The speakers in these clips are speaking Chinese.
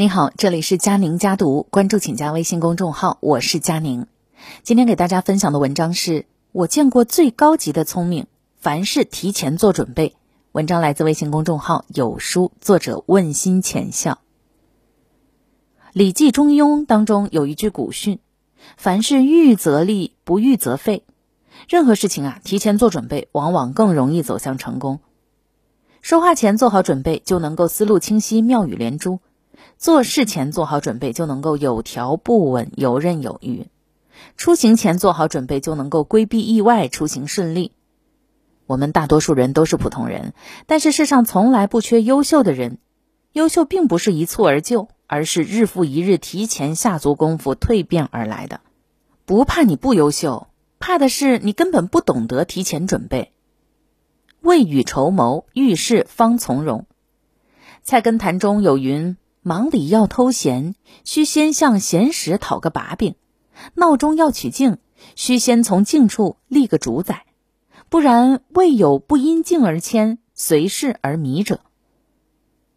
你好，这里是佳宁家读，关注请加微信公众号，我是佳宁。今天给大家分享的文章是我见过最高级的聪明，凡事提前做准备。文章来自微信公众号有书，作者问心浅笑。《礼记中庸》当中有一句古训：“凡事预则立，不预则废。”任何事情啊，提前做准备，往往更容易走向成功。说话前做好准备，就能够思路清晰，妙语连珠。做事前做好准备，就能够有条不紊、游刃有余；出行前做好准备，就能够规避意外、出行顺利。我们大多数人都是普通人，但是世上从来不缺优秀的人。优秀并不是一蹴而就，而是日复一日提前下足功夫蜕变而来的。不怕你不优秀，怕的是你根本不懂得提前准备。未雨绸缪，遇事方从容。菜根谭中有云。忙里要偷闲，须先向闲时讨个把柄；闹中要取静，须先从静处立个主宰。不然，未有不因静而迁，随事而迷者。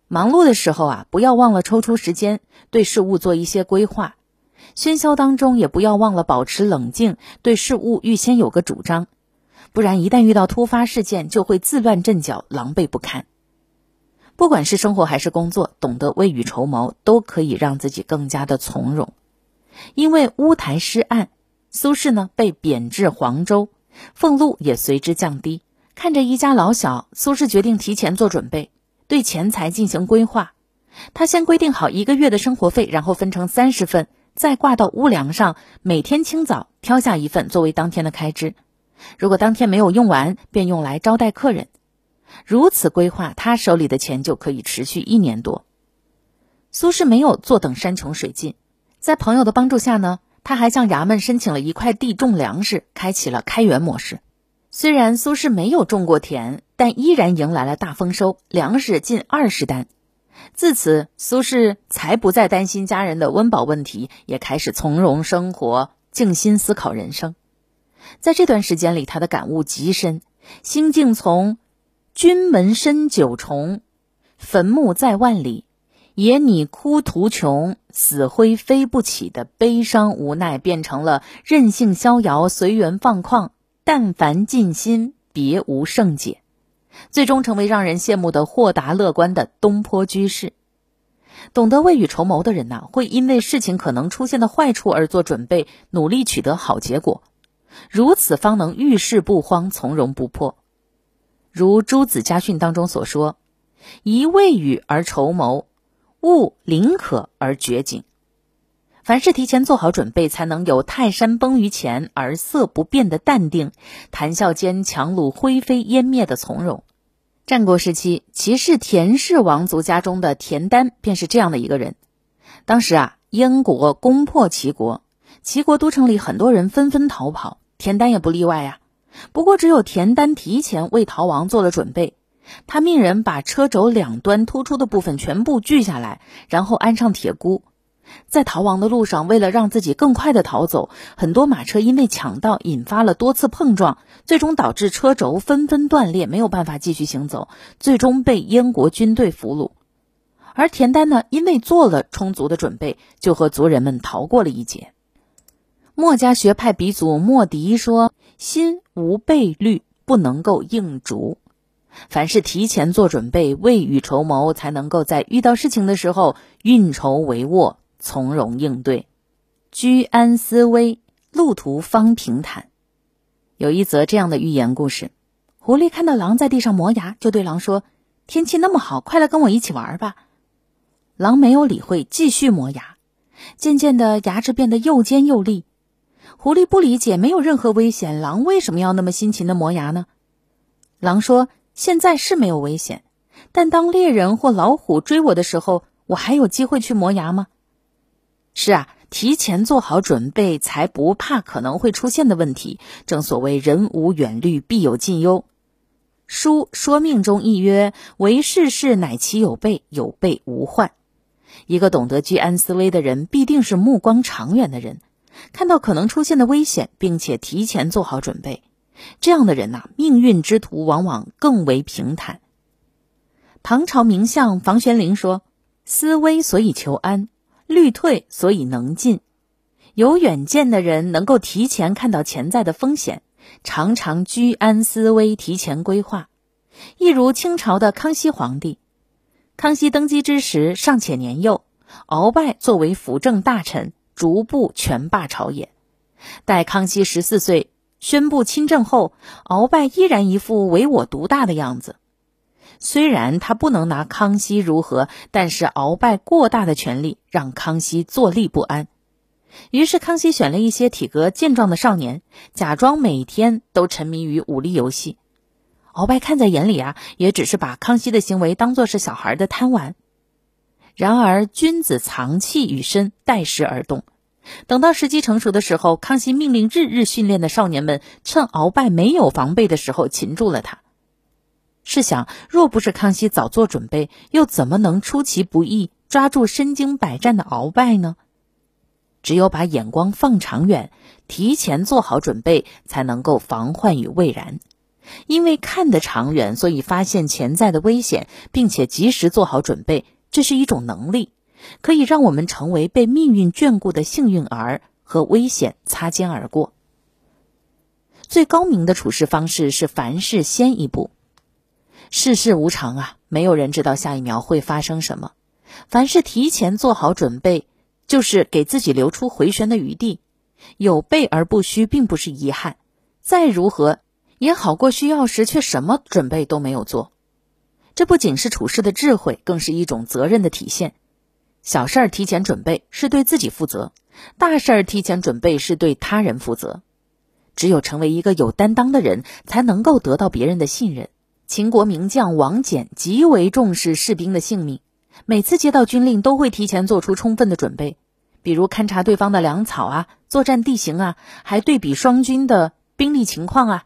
忙碌的时候啊，不要忘了抽出时间对事物做一些规划；喧嚣当中，也不要忘了保持冷静，对事物预先有个主张。不然，一旦遇到突发事件，就会自乱阵脚，狼狈不堪。不管是生活还是工作，懂得未雨绸缪，都可以让自己更加的从容。因为乌台诗案，苏轼呢被贬至黄州，俸禄也随之降低。看着一家老小，苏轼决定提前做准备，对钱财进行规划。他先规定好一个月的生活费，然后分成三十份，再挂到屋梁上，每天清早挑下一份作为当天的开支。如果当天没有用完，便用来招待客人。如此规划，他手里的钱就可以持续一年多。苏轼没有坐等山穷水尽，在朋友的帮助下呢，他还向衙门申请了一块地种粮食，开启了开源模式。虽然苏轼没有种过田，但依然迎来了大丰收，粮食近二十担。自此，苏轼才不再担心家人的温饱问题，也开始从容生活，静心思考人生。在这段时间里，他的感悟极深，心境从。君门深九重，坟墓在万里，野拟枯途穷，死灰飞不起的悲伤无奈，变成了任性逍遥、随缘放旷。但凡尽心，别无胜解。最终成为让人羡慕的豁达乐观的东坡居士。懂得未雨绸缪的人呐，会因为事情可能出现的坏处而做准备，努力取得好结果。如此方能遇事不慌，从容不迫。如《朱子家训》当中所说：“宜未雨而绸缪，勿临渴而绝井。”凡事提前做好准备，才能有泰山崩于前而色不变的淡定，谈笑间樯橹灰飞烟灭的从容。战国时期，齐氏田氏王族家中的田丹便是这样的一个人。当时啊，燕国攻破齐国，齐国都城里很多人纷纷逃跑，田丹也不例外呀。不过，只有田丹提前为逃亡做了准备。他命人把车轴两端突出的部分全部锯下来，然后安上铁箍。在逃亡的路上，为了让自己更快的逃走，很多马车因为抢道引发了多次碰撞，最终导致车轴纷纷断裂，没有办法继续行走，最终被燕国军队俘虏。而田丹呢，因为做了充足的准备，就和族人们逃过了一劫。墨家学派鼻祖墨翟说：“心无备虑，不能够应逐。凡是提前做准备，未雨绸缪，才能够在遇到事情的时候运筹帷幄，从容应对。居安思危，路途方平坦。”有一则这样的寓言故事：狐狸看到狼在地上磨牙，就对狼说：“天气那么好，快来跟我一起玩吧。”狼没有理会，继续磨牙。渐渐的，牙齿变得又尖又利。狐狸不理解，没有任何危险，狼为什么要那么辛勤的磨牙呢？狼说：“现在是没有危险，但当猎人或老虎追我的时候，我还有机会去磨牙吗？”是啊，提前做好准备，才不怕可能会出现的问题。正所谓“人无远虑，必有近忧”。书说命中亦曰：“为世事乃其有备，有备无患。”一个懂得居安思危的人，必定是目光长远的人。看到可能出现的危险，并且提前做好准备，这样的人呐，命运之途往往更为平坦。唐朝名相房玄龄说：“思危所以求安，虑退所以能进。有远见的人能够提前看到潜在的风险，常常居安思危，提前规划。一如清朝的康熙皇帝，康熙登基之时尚且年幼，鳌拜作为辅政大臣，逐步权霸朝野。待康熙十四岁宣布亲政后，鳌拜依然一副唯我独大的样子。虽然他不能拿康熙如何，但是鳌拜过大的权力让康熙坐立不安。于是，康熙选了一些体格健壮的少年，假装每天都沉迷于武力游戏。鳌拜看在眼里啊，也只是把康熙的行为当作是小孩的贪玩。然而，君子藏器于身，待时而动。等到时机成熟的时候，康熙命令日日训练的少年们，趁鳌拜没有防备的时候擒住了他。试想，若不是康熙早做准备，又怎么能出其不意抓住身经百战的鳌拜呢？只有把眼光放长远，提前做好准备，才能够防患于未然。因为看得长远，所以发现潜在的危险，并且及时做好准备，这是一种能力，可以让我们成为被命运眷顾的幸运儿，和危险擦肩而过。最高明的处事方式是凡事先一步。世事无常啊，没有人知道下一秒会发生什么，凡事提前做好准备。就是给自己留出回旋的余地，有备而不虚，并不是遗憾。再如何，也好过需要时却什么准备都没有做。这不仅是处事的智慧，更是一种责任的体现。小事儿提前准备是对自己负责，大事儿提前准备是对他人负责。只有成为一个有担当的人，才能够得到别人的信任。秦国名将王翦极为重视士兵的性命。每次接到军令，都会提前做出充分的准备，比如勘察对方的粮草啊、作战地形啊，还对比双军的兵力情况啊。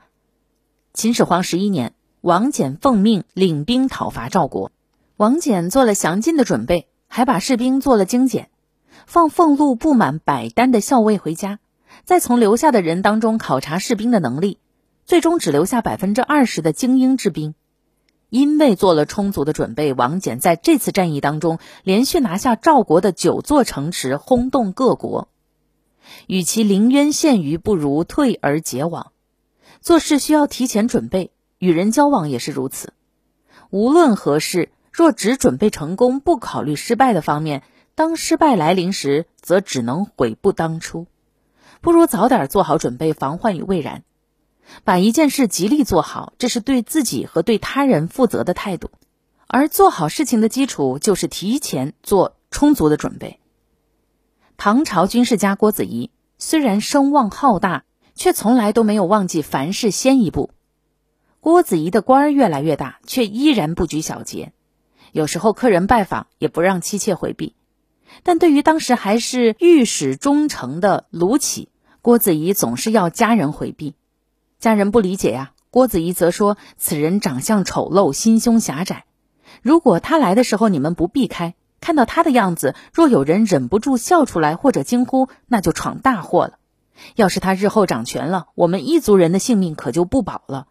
秦始皇十一年，王翦奉命领兵讨伐赵国。王翦做了详尽的准备，还把士兵做了精简，放俸禄不满百单的校尉回家，再从留下的人当中考察士兵的能力，最终只留下百分之二十的精英之兵。因为做了充足的准备，王翦在这次战役当中连续拿下赵国的九座城池，轰动各国。与其临渊羡鱼，不如退而结网。做事需要提前准备，与人交往也是如此。无论何事，若只准备成功，不考虑失败的方面，当失败来临时，则只能悔不当初。不如早点做好准备，防患于未然。把一件事极力做好，这是对自己和对他人负责的态度。而做好事情的基础，就是提前做充足的准备。唐朝军事家郭子仪虽然声望浩大，却从来都没有忘记凡事先一步。郭子仪的官儿越来越大，却依然不拘小节。有时候客人拜访，也不让妻妾回避。但对于当时还是御史中丞的卢杞，郭子仪总是要家人回避。家人不理解呀，郭子仪则说：“此人长相丑陋，心胸狭窄。如果他来的时候你们不避开，看到他的样子，若有人忍不住笑出来或者惊呼，那就闯大祸了。要是他日后掌权了，我们一族人的性命可就不保了。”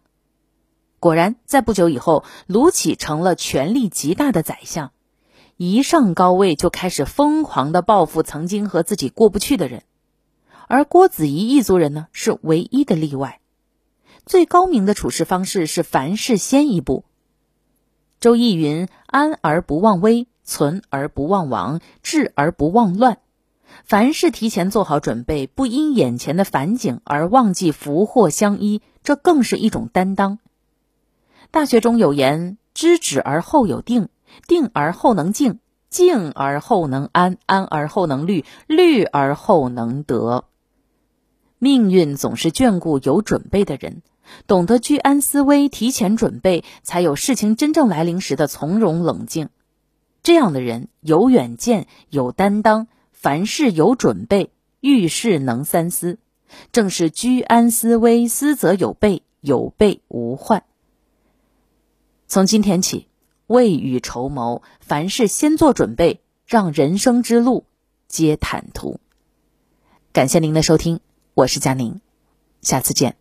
果然，在不久以后，卢杞成了权力极大的宰相，一上高位就开始疯狂的报复曾经和自己过不去的人，而郭子仪一族人呢，是唯一的例外。最高明的处事方式是凡事先一步。周易云：“安而不忘危，存而不忘亡，治而不忘乱。”凡事提前做好准备，不因眼前的反景而忘记福祸相依，这更是一种担当。大学中有言：“知止而后有定，定而后能静，静而后能安，安而后能虑，虑而后能得。”命运总是眷顾有准备的人。懂得居安思危，提前准备，才有事情真正来临时的从容冷静。这样的人有远见、有担当，凡事有准备，遇事能三思。正是居安思危，思则有备，有备无患。从今天起，未雨绸缪，凡事先做准备，让人生之路皆坦途。感谢您的收听，我是佳宁，下次见。